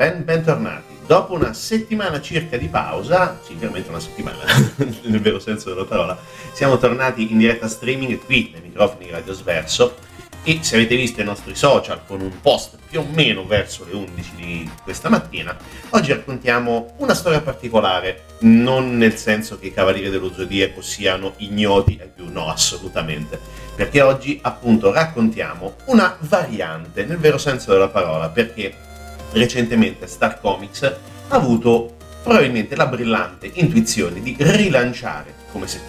Japan, bentornati. Dopo una settimana circa di pausa, sì, veramente una settimana, nel vero senso della parola, siamo tornati in diretta streaming qui nei microfoni di Radio Sverso. E se avete visto i nostri social con un post più o meno verso le 11 di questa mattina, oggi raccontiamo una storia particolare, non nel senso che i Cavalieri dello Zodiaco siano ignoti ai più, no, assolutamente, perché oggi appunto raccontiamo una variante nel vero senso della parola, perché recentemente Star Comics ha avuto probabilmente la brillante intuizione di rilanciare, come se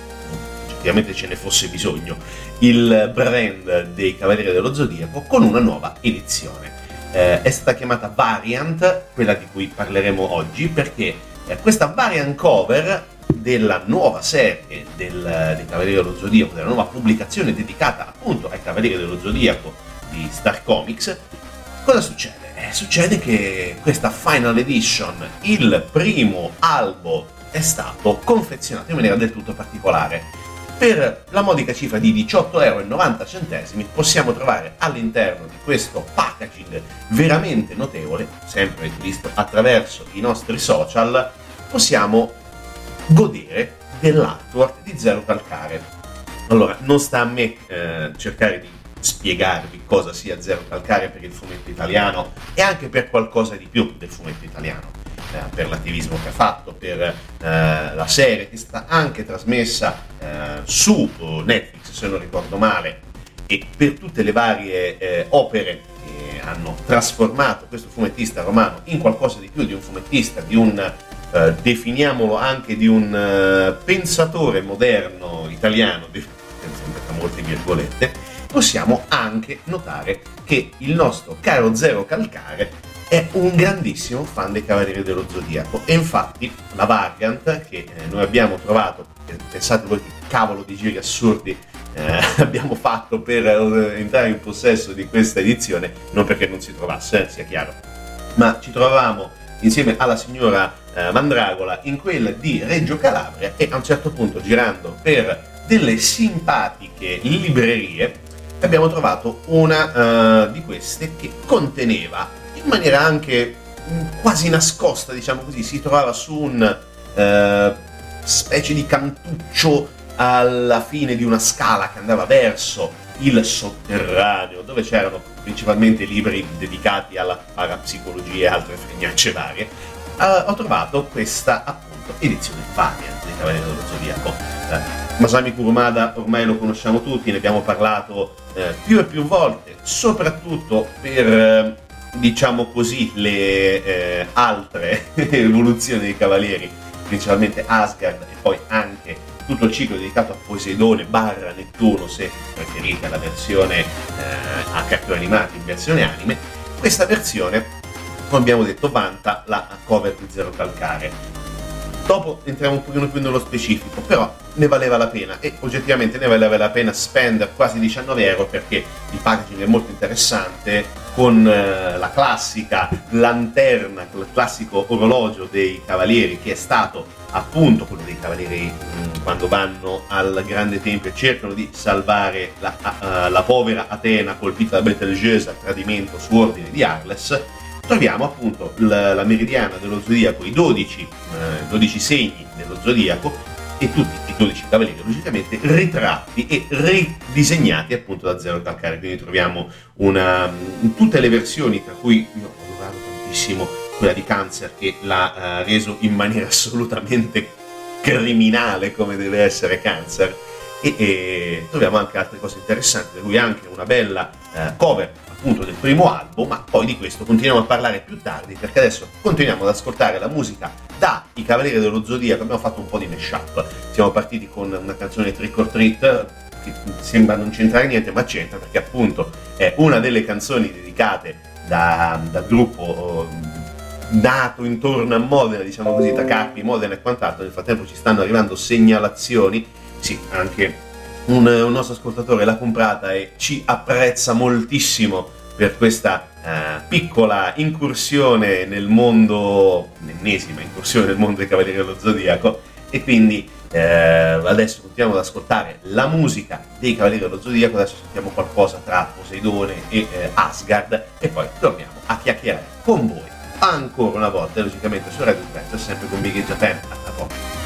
effettivamente ce ne fosse bisogno, il brand dei Cavalieri dello Zodiaco con una nuova edizione. Eh, è stata chiamata Variant, quella di cui parleremo oggi, perché eh, questa variant cover della nuova serie del, dei Cavalieri dello Zodiaco, della nuova pubblicazione dedicata appunto ai Cavalieri dello Zodiaco di Star Comics, cosa succede? Eh, succede che questa Final Edition, il primo albo, è stato confezionato in maniera del tutto particolare per la modica cifra di 18,90 euro possiamo trovare all'interno di questo packaging veramente notevole, sempre visto attraverso i nostri social, possiamo godere dell'artwork di Zero Calcare. Allora, non sta a me eh, cercare di spiegarvi cosa sia Zero Calcare per il fumetto italiano e anche per qualcosa di più del fumetto italiano. Eh, per l'attivismo che ha fatto, per eh, la serie che è stata anche trasmessa eh, su Netflix, se non ricordo male, e per tutte le varie eh, opere che hanno trasformato questo fumettista romano in qualcosa di più di un fumettista, di un, eh, definiamolo anche di un eh, pensatore moderno italiano, sempre tra molte virgolette, possiamo anche notare che il nostro caro Zero Calcare è un grandissimo fan dei Cavalieri dello Zodiaco. E infatti la variant che eh, noi abbiamo trovato, pensate voi che cavolo di giri assurdi eh, abbiamo fatto per eh, entrare in possesso di questa edizione, non perché non si trovasse, eh, sia chiaro, ma ci trovavamo insieme alla signora eh, Mandragola in quella di Reggio Calabria e a un certo punto girando per delle simpatiche librerie abbiamo trovato una uh, di queste che conteneva in maniera anche mm, quasi nascosta, diciamo così, si trovava su un eh, specie di cantuccio alla fine di una scala che andava verso il sotterraneo, dove c'erano principalmente libri dedicati alla parapsicologia e altre fregnacce varie, eh, ho trovato questa appunto edizione variant dei Cavalieri dello Zodiaco. Masami Kurumada ormai lo conosciamo tutti, ne abbiamo parlato eh, più e più volte, soprattutto per eh, diciamo così, le eh, altre evoluzioni dei cavalieri, principalmente Asgard e poi anche tutto il ciclo dedicato a Poseidone barra Nettuno, se preferite la versione eh, a cartoni animati in versione anime, questa versione, come abbiamo detto, vanta la cover di Zero Calcare Dopo entriamo un pochino più nello specifico, però ne valeva la pena e oggettivamente ne valeva la pena spendere quasi 19 euro perché il packaging è molto interessante con eh, la classica lanterna, con il classico orologio dei cavalieri che è stato appunto quello dei cavalieri mm, quando vanno al grande tempio e cercano di salvare la, uh, la povera Atena colpita da Betelgeuse a tradimento su ordine di Arles troviamo appunto la, la meridiana dello zodiaco, i 12, eh, 12 segni dello zodiaco e tutti i 12 cavalieri logicamente ritratti e ridisegnati appunto da zero calcare. Quindi troviamo una, in tutte le versioni, tra cui io ho adorato tantissimo quella di Cancer che l'ha uh, reso in maniera assolutamente criminale come deve essere Cancer. E, e troviamo anche altre cose interessanti, per cui anche una bella uh, cover appunto del primo album, ma poi di questo continuiamo a parlare più tardi perché adesso continuiamo ad ascoltare la musica da I Cavalieri dello Zodiaco, abbiamo fatto un po' di mashup. Siamo partiti con una canzone Trick or Treat che sembra non c'entrare niente, ma c'entra perché appunto è una delle canzoni dedicate da, dal gruppo nato intorno a Modena, diciamo così, da Carpi, Modena e quant'altro. Nel frattempo ci stanno arrivando segnalazioni, sì, anche un, un, nostro ascoltatore l'ha comprata e ci apprezza moltissimo per questa uh, piccola incursione nel mondo, l'ennesima incursione nel mondo dei Cavalieri dello Zodiaco e quindi eh, adesso continuiamo ad ascoltare la musica dei Cavalieri dello Zodiaco, adesso sentiamo qualcosa tra Poseidone e eh, Asgard e poi torniamo a chiacchierare con voi. Ancora una volta, logicamente, su Radio Svezia, sempre con Big in Japan. A poco.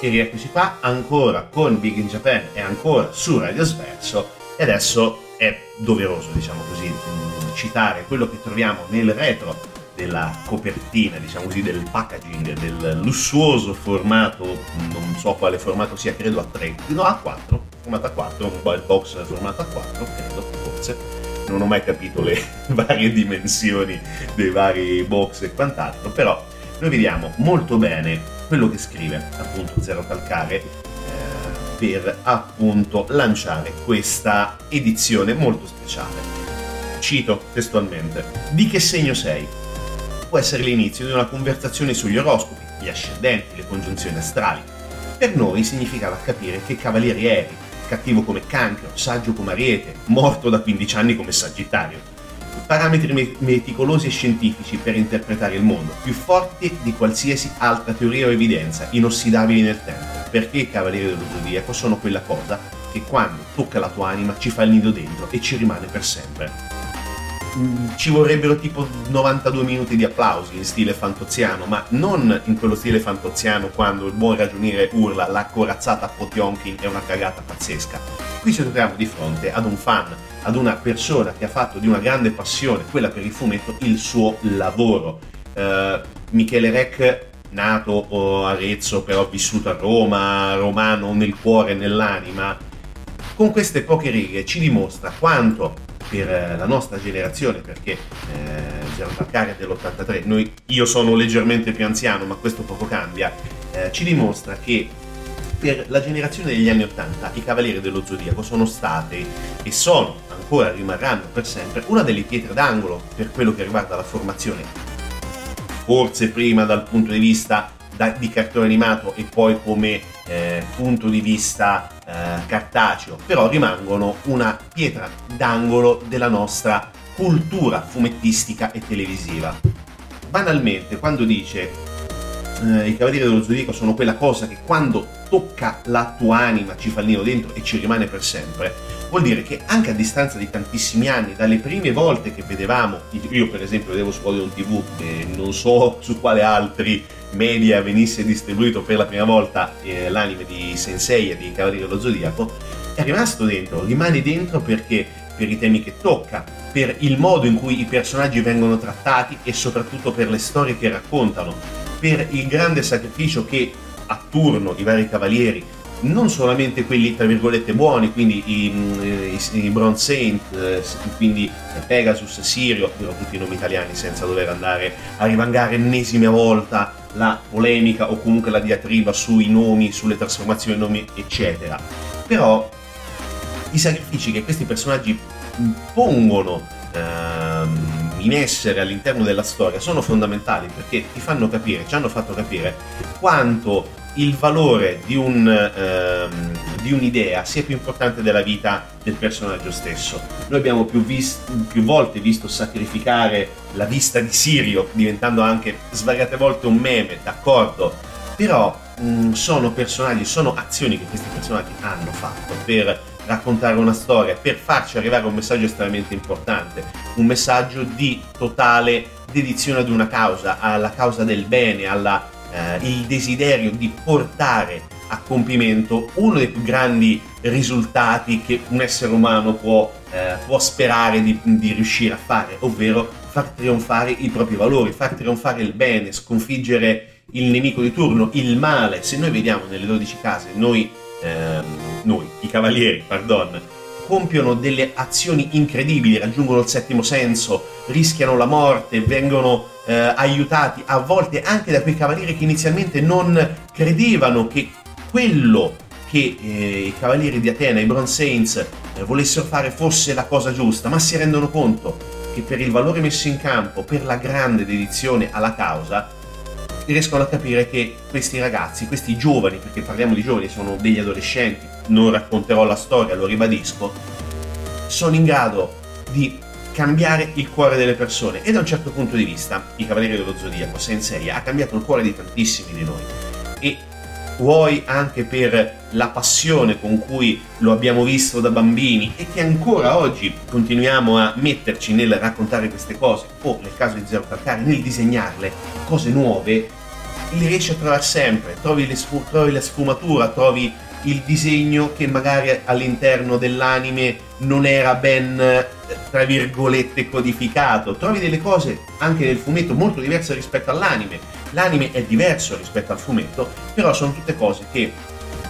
E rieccoci qua ancora con Big in Japan e ancora su Radio Sverso e adesso è doveroso, diciamo così, citare quello che troviamo nel retro della copertina, diciamo così, del packaging, del lussuoso formato, non so quale formato sia, credo a 3, no a 4, formato a 4, un mobile box formato a 4, credo, forse. Non ho mai capito le varie dimensioni dei vari box e quant'altro, però noi vediamo molto bene quello che scrive appunto Zero Calcare eh, per appunto lanciare questa edizione molto speciale. Cito testualmente: Di che segno sei? Può essere l'inizio di una conversazione sugli oroscopi, gli ascendenti, le congiunzioni astrali. Per noi significava capire che cavalieri eri, cattivo come cancro, saggio come ariete, morto da 15 anni come sagittario parametri meticolosi e scientifici per interpretare il mondo, più forti di qualsiasi altra teoria o evidenza, inossidabili nel tempo, perché i cavalieri dello zodiaco sono quella cosa che quando tocca la tua anima ci fa il nido dentro e ci rimane per sempre. Mm, ci vorrebbero tipo 92 minuti di applausi in stile fantoziano, ma non in quello stile fantoziano quando il buon ragioniere urla la corazzata Potionkin è una cagata pazzesca. Qui ci troviamo di fronte ad un fan, ad una persona che ha fatto di una grande passione, quella per il fumetto, il suo lavoro. Uh, Michele Rec nato a Arezzo, però vissuto a Roma, romano nel cuore e nell'anima, con queste poche righe ci dimostra quanto per la nostra generazione, perché eh, Zero Calcare dell'83, noi, io sono leggermente più anziano, ma questo poco cambia, eh, ci dimostra che per la generazione degli anni 80 i Cavalieri dello Zodiaco sono state e sono, ancora rimarranno per sempre, una delle pietre d'angolo per quello che riguarda la formazione. Forse prima dal punto di vista da, di cartone animato e poi come eh, punto di vista eh, cartaceo, però rimangono una pietra d'angolo della nostra cultura fumettistica e televisiva. Banalmente, quando dice eh, i Cavalieri dello Zodiaco sono quella cosa che quando tocca la tua anima ci fa il nido dentro e ci rimane per sempre, vuol dire che anche a distanza di tantissimi anni, dalle prime volte che vedevamo, io per esempio vedevo su Odeon TV, e non so su quale altri media venisse distribuito per la prima volta eh, l'anime di Sensei e di Cavaliere dello Zodiaco, è rimasto dentro, rimane dentro perché per i temi che tocca, per il modo in cui i personaggi vengono trattati e soprattutto per le storie che raccontano, per il grande sacrificio che a turno i vari cavalieri non solamente quelli tra virgolette buoni, quindi i, i, i Bronze Saint, eh, quindi Pegasus, Sirio, tutti i nomi italiani senza dover andare a rivangare ennesima volta la polemica o comunque la diatriba sui nomi, sulle trasformazioni dei nomi, eccetera. Però i sacrifici che questi personaggi pongono ehm, in essere all'interno della storia sono fondamentali perché ti fanno capire, ci hanno fatto capire quanto il valore di, un, ehm, di, un'idea sia più importante della vita del personaggio stesso. Noi abbiamo più, vis- più, volte visto sacrificare la vista di Sirio, diventando anche svariate volte un meme, d'accordo, però mh, mm, sono personaggi, sono azioni che questi personaggi hanno fatto per raccontare una storia, per farci arrivare un messaggio estremamente importante, un messaggio di totale dedizione ad una causa, alla causa del bene, alla eh, il desiderio di portare a compimento uno dei più grandi risultati che un essere umano può, eh, può sperare di, di, riuscire a fare, ovvero far trionfare i propri valori, far trionfare il bene, sconfiggere il nemico di turno, il male. Se noi vediamo nelle 12 case, noi, ehm, noi i cavalieri, pardon, compiono delle azioni incredibili, raggiungono il settimo senso, rischiano la morte, vengono eh, aiutati a volte anche da quei cavalieri che inizialmente non credevano che quello che eh, i cavalieri di Atena, i Bronze Saints, eh, volessero fare fosse la cosa giusta, ma si rendono conto che per il valore messo in campo, per la grande dedizione alla causa, riescono a capire che questi ragazzi, questi giovani, perché parliamo di giovani, sono degli adolescenti, non racconterò la storia, lo ribadisco, sono in grado di cambiare il cuore delle persone. E da un certo punto di vista i Cavalieri dello Zodiaco Sensei ha cambiato il cuore di tantissimi di noi. E vuoi anche per la passione con cui lo abbiamo visto da bambini e che ancora oggi continuiamo a metterci nel raccontare queste cose o nel caso di Zero Calcare nel disegnarle cose nuove li riesci a trovare sempre, trovi, sfu- trovi la sfumatura, trovi il disegno che magari all'interno dell'anime non era ben, tra virgolette, codificato. Trovi delle cose anche nel fumetto molto diverse rispetto all'anime. L'anime è diverso rispetto al fumetto, però sono tutte cose che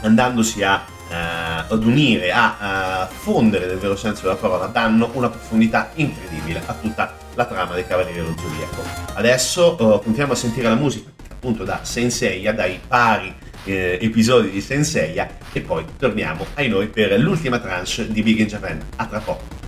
andandosi a uh, ad unire, a uh, fondere nel vero senso della parola, danno una profondità incredibile a tutta la trama dei Cavalieri dello Zodiaco. Adesso uh, continuiamo a sentire la musica appunto da Senseiya, dai pari eh, episodi di Senseiya e poi torniamo ai noi per l'ultima tranche di Big in Japan. A tra poco.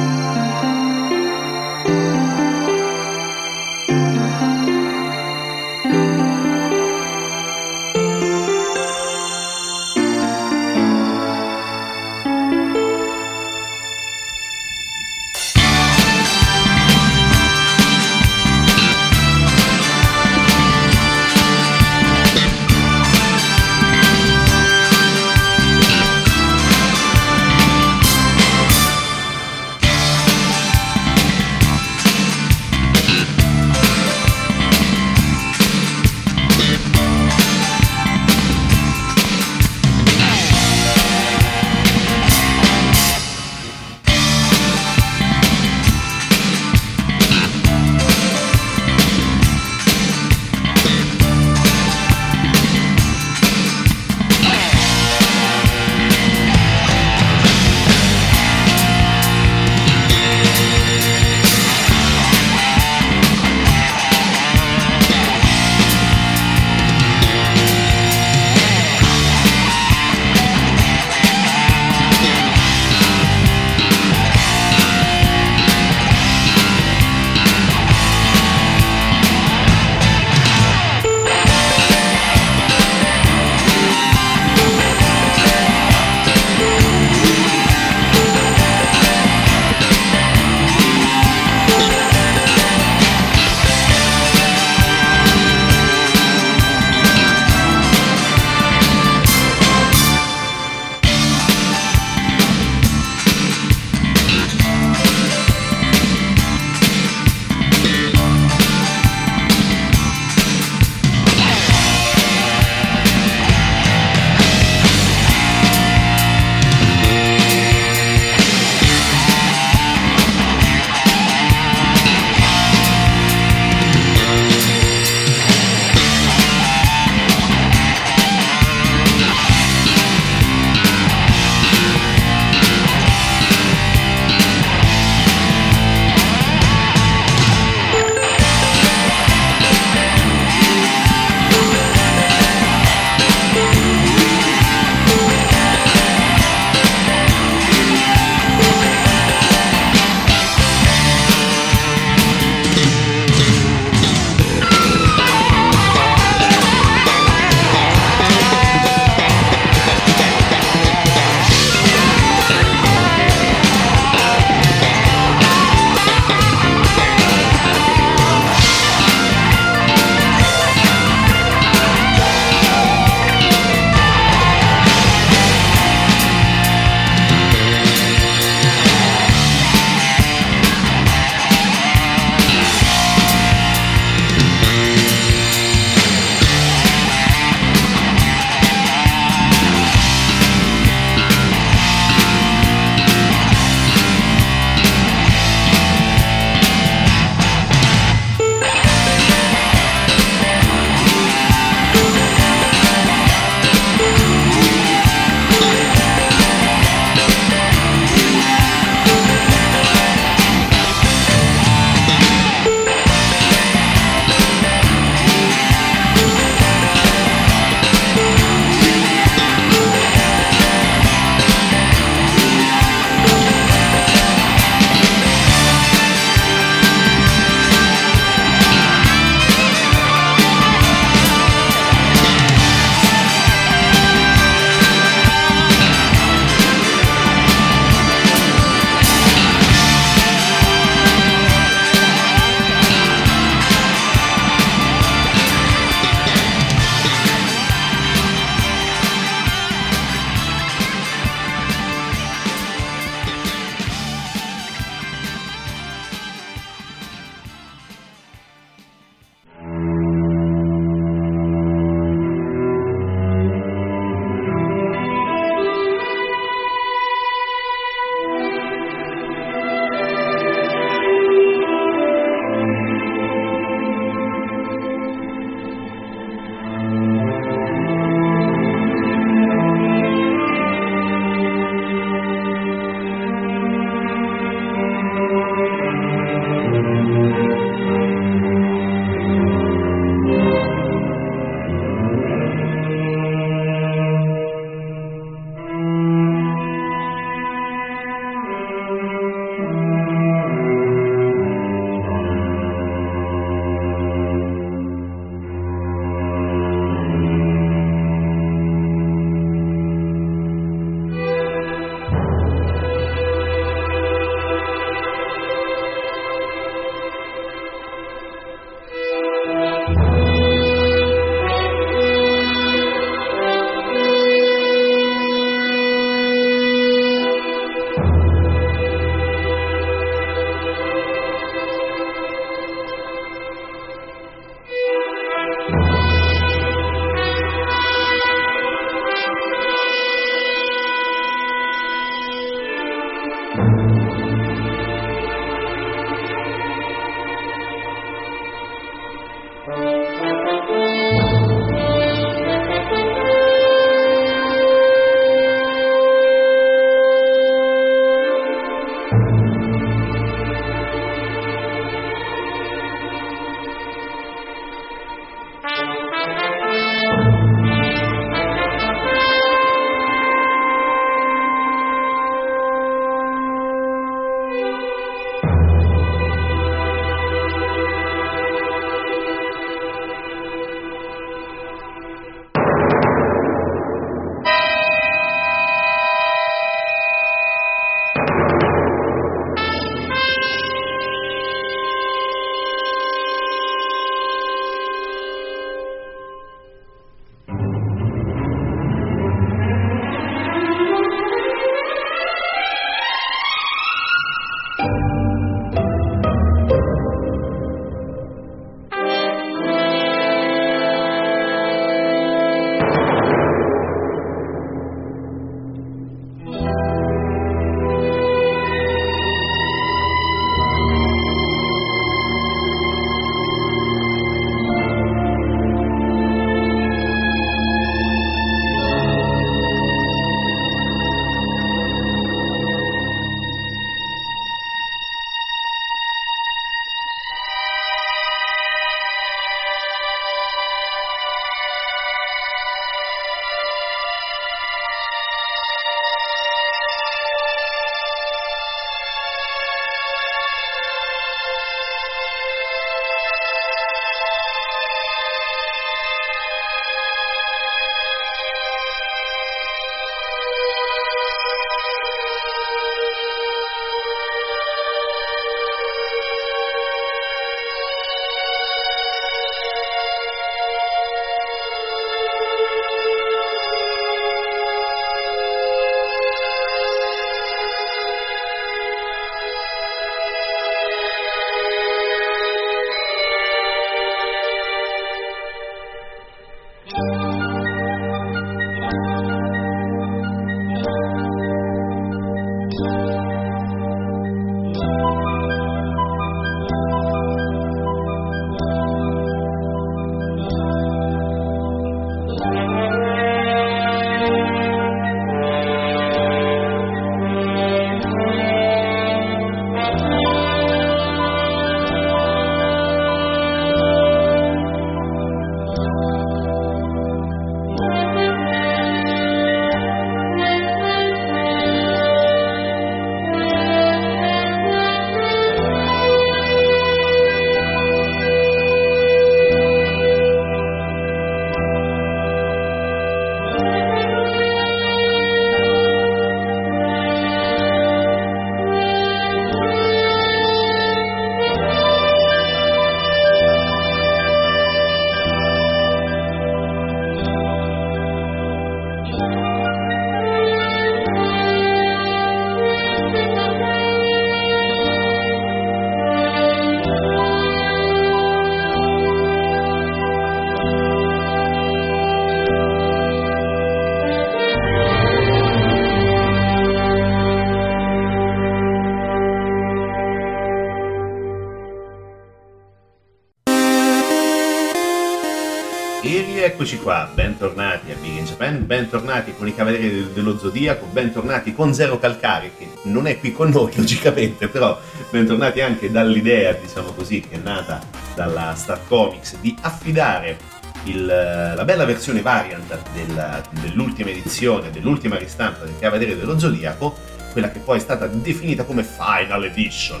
Japan, bentornati con i Cavalieri dello Zodiaco, bentornati con Zero Calcare, che non è qui con noi logicamente, però bentornati anche dall'idea, diciamo così, che è nata dalla Star Comics di affidare il, la bella versione variant del, dell'ultima edizione, dell'ultima ristampa del Cavaliere dello Zodiaco, quella che poi è stata definita come Final Edition,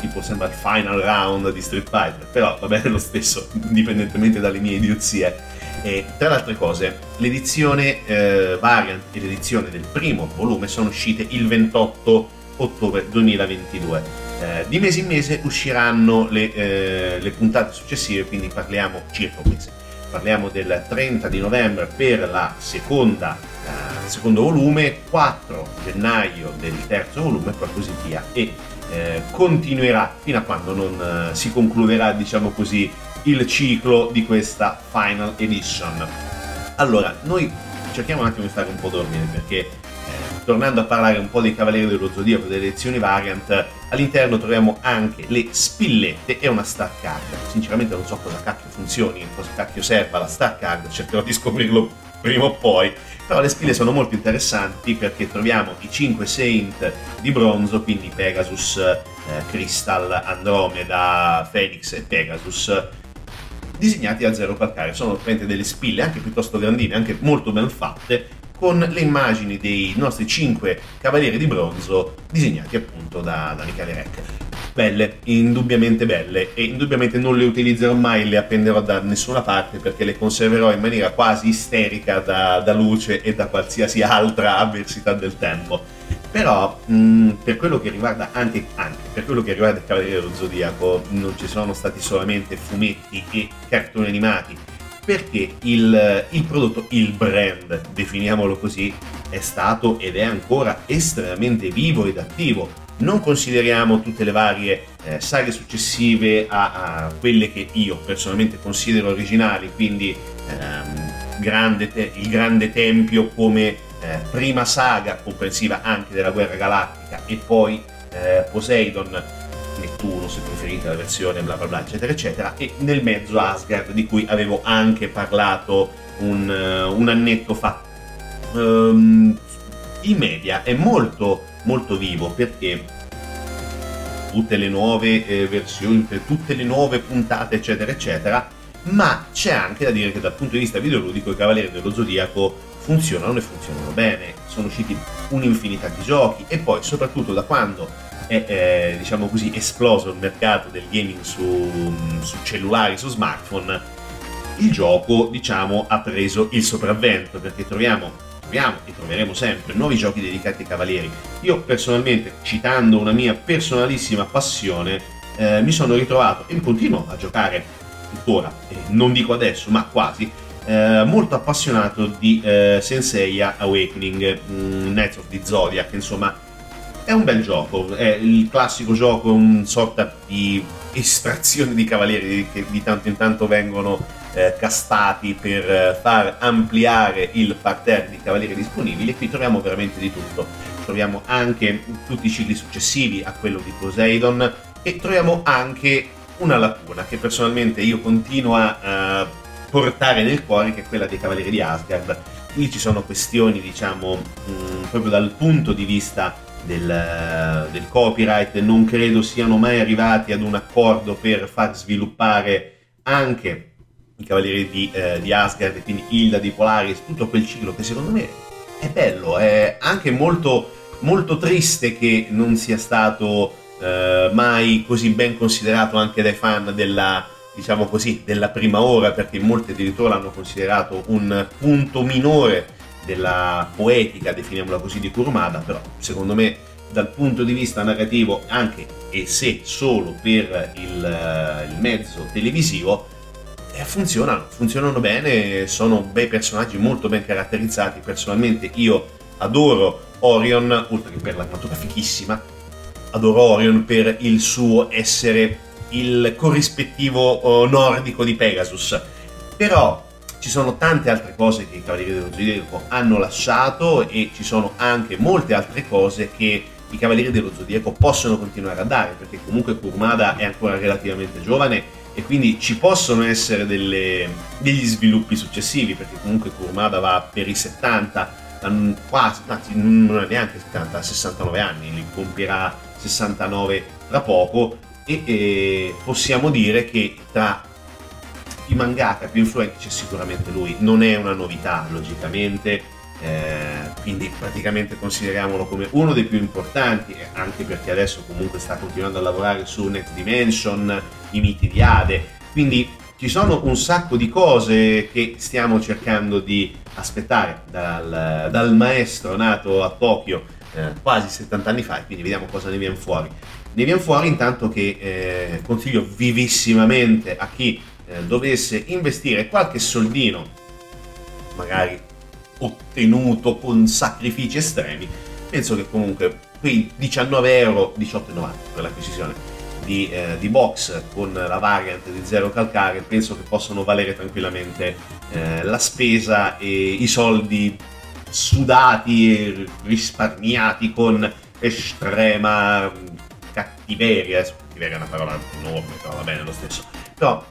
tipo sembra il final round di Street Fighter, però va bene lo stesso, indipendentemente dalle mie idiozie. E tra le altre cose, l'edizione eh, variant e l'edizione del primo volume sono uscite il 28 ottobre 2022. Eh, di mese in mese usciranno le, eh, le puntate successive, quindi parliamo circa un mese. Parliamo del 30 di novembre per la seconda uh, secondo volume, 4 gennaio del terzo volume poi così via. E eh, continuerà fino a quando non eh, si concluderà, diciamo così, il ciclo di questa Final Edition. Allora, noi cerchiamo un attimo di stare un po' dormire perché eh, tornando a parlare un po' dei Cavalieri dello Zodiaco, delle lezioni variant, all'interno troviamo anche le spillette e una star card. Sinceramente non so cosa cacchio funzioni, cosa cacchio serva la star card, cercherò di scoprirlo prima o poi, però le spille sono molto interessanti perché troviamo i 5 Saint di bronzo, quindi Pegasus, eh, Crystal, Andromeda, Phoenix e Pegasus, disegnati a zero calcare. Sono praticamente delle spille anche piuttosto grandine, anche molto ben fatte, con le immagini dei nostri 5 cavalieri di bronzo disegnati appunto da, da Michele Rec belle, indubbiamente belle e indubbiamente non le utilizzerò mai, le appenderò da nessuna parte perché le conserverò in maniera quasi isterica da, da luce e da qualsiasi altra avversità del tempo. Però mh, per quello che riguarda anche, anche per quello che riguarda il Cavaliere dello Zodiaco non ci sono stati solamente fumetti e cartoni animati. Perché il, il, prodotto, il brand, definiamolo così, è stato ed è ancora estremamente vivo ed attivo. Non consideriamo tutte le varie eh, saghe successive a, a, quelle che io personalmente considero originali, quindi ehm, grande te- il Grande Tempio come eh, prima saga comprensiva anche della guerra galattica e poi eh, Poseidon, Nettuno se preferite la versione bla bla bla eccetera eccetera e nel mezzo Asgard di cui avevo anche parlato un, uh, un annetto fa. Um, in media è molto molto vivo perché tutte le nuove eh, versioni, tutte le nuove puntate, eccetera, eccetera, ma c'è anche da dire che dal punto di vista videoludico i Cavalieri dello Zodiaco funzionano e funzionano bene, sono usciti un'infinità di giochi e poi soprattutto da quando è eh, diciamo così esploso il mercato del gaming su, su cellulari, su smartphone, il gioco diciamo ha preso il sopravvento perché troviamo e troveremo sempre nuovi giochi dedicati ai cavalieri. Io personalmente, citando una mia personalissima passione, eh, mi sono ritrovato e continuo a giocare tuttora, eh, non dico adesso, ma quasi, eh, molto appassionato di eh, Senseiya Awakening, mh, mm, of the Zodiac, insomma, è un bel gioco, è il classico gioco, un sorta di estrazione di cavalieri che di tanto in tanto vengono eh, castati per eh, far ampliare il parterre di cavalieri disponibili. Qui troviamo veramente di tutto. Troviamo anche tutti i cicli successivi a quello di Poseidon e troviamo anche una lacuna che personalmente io continuo a uh, portare nel cuore, che è quella dei cavalieri di Asgard. Lì ci sono questioni, diciamo, mh, mm, proprio dal punto di vista del, del, copyright, non credo siano mai arrivati ad un accordo per far sviluppare anche i Cavalieri di, eh, di Asgard, quindi Hilda di Polaris, tutto quel ciclo che secondo me è bello, è anche molto, molto triste che non sia stato eh, mai così ben considerato anche dai fan della, diciamo così, della prima ora, perché molti addirittura l'hanno considerato un punto minore della poetica, definiamola così, di Kurumada, però secondo me dal punto di vista narrativo, anche e se solo per il, il mezzo televisivo, eh, funzionano, funzionano bene, sono bei personaggi molto ben caratterizzati. Personalmente io adoro Orion, oltre che per l'armatura fichissima, adoro Orion per il suo essere il corrispettivo oh, nordico di Pegasus. Però ci sono tante altre cose che i Cavalieri dello Zodiaco hanno lasciato e ci sono anche molte altre cose che i Cavalieri dello Zodiaco possono continuare a dare, perché comunque Kurmada è ancora relativamente giovane e quindi ci possono essere delle, degli sviluppi successivi perché comunque Kurmada va per i 70 quasi, anzi non è neanche 70, 69 anni, li compierà 69 tra poco e, e possiamo dire che tra i mangaka più influenti c'è sicuramente lui, non è una novità logicamente, eh, quindi praticamente consideriamolo come uno dei più importanti, anche perché adesso comunque sta continuando a lavorare su Next Dimension, i miti di Ade, quindi ci sono un sacco di cose che stiamo cercando di aspettare dal, dal maestro nato a Tokyo eh, quasi 70 anni fa quindi vediamo cosa ne viene fuori. Ne viene fuori intanto che eh, consiglio vivissimamente a chi eh, dovesse investire qualche soldino, magari ottenuto con sacrifici estremi, penso che comunque quei 19 euro, 18,90 per la precisione, di, eh, di, box con la variant di zero calcare, penso che possono valere tranquillamente eh, la spesa e i soldi sudati e risparmiati con estrema cattiveria. Cattiveria è una parola enorme, però va bene lo stesso. Però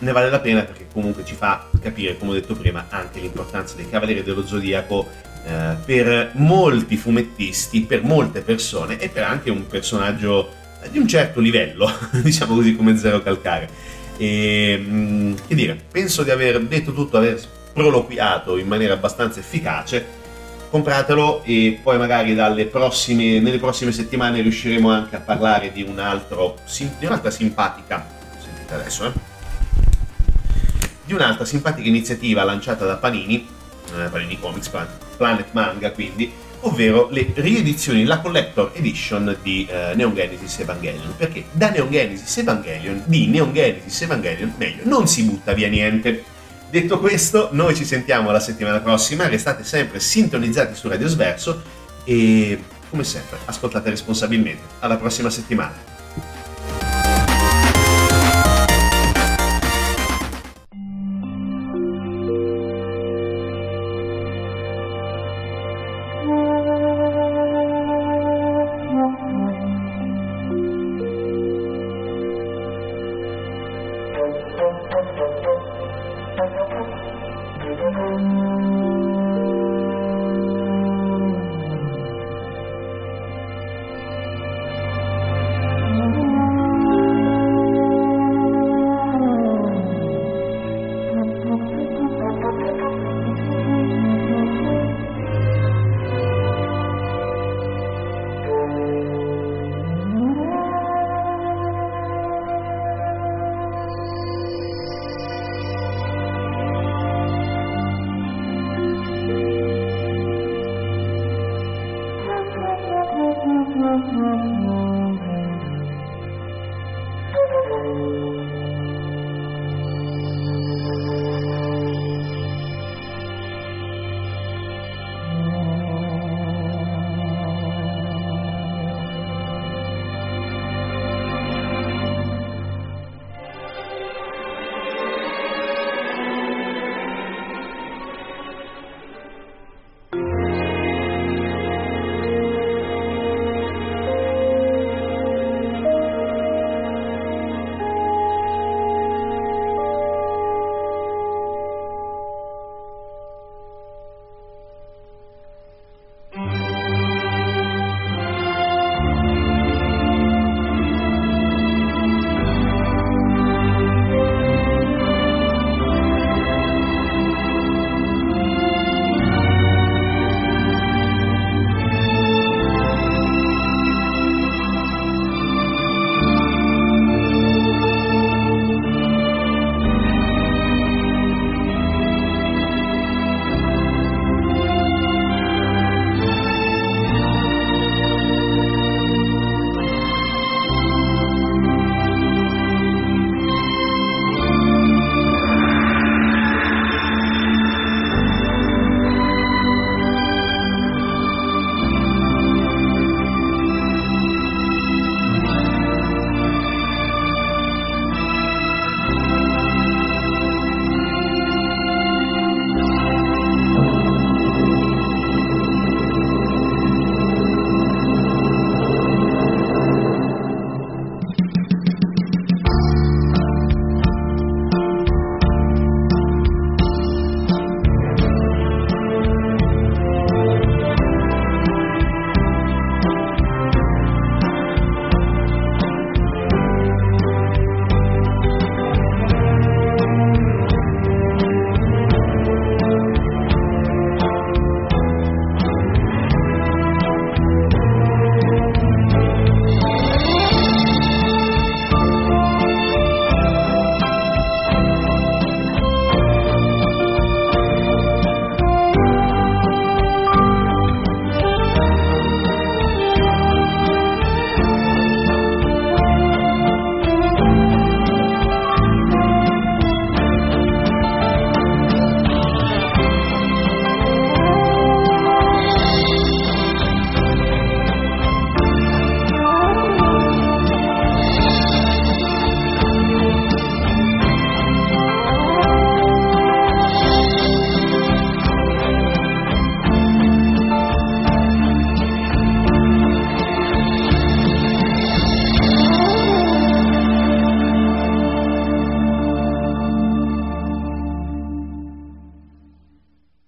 ne vale la pena perché comunque ci fa capire, come ho detto prima, anche l'importanza dei Cavalieri dello Zodiaco eh, per molti fumettisti, per molte persone e per anche un personaggio di un certo livello, diciamo così come Zero Calcare. E, mm, che dire, penso di aver detto tutto, aver proloquiato in maniera abbastanza efficace. Compratelo e poi magari prossime, nelle prossime settimane riusciremo anche a parlare di, un altro, di un'altra simpatica, sentite adesso, eh? di un'altra simpatica iniziativa lanciata da Panini, eh, Panini Comics, Planet Manga quindi, ovvero le riedizioni, la collector edition di uh, Neon Genesis Evangelion, perché da Neon Genesis Evangelion, di Neon Genesis Evangelion, meglio, non si butta via niente. Detto questo, noi ci sentiamo la settimana prossima, restate sempre sintonizzati su Radio Sverso e, come sempre, ascoltate responsabilmente. Alla prossima settimana.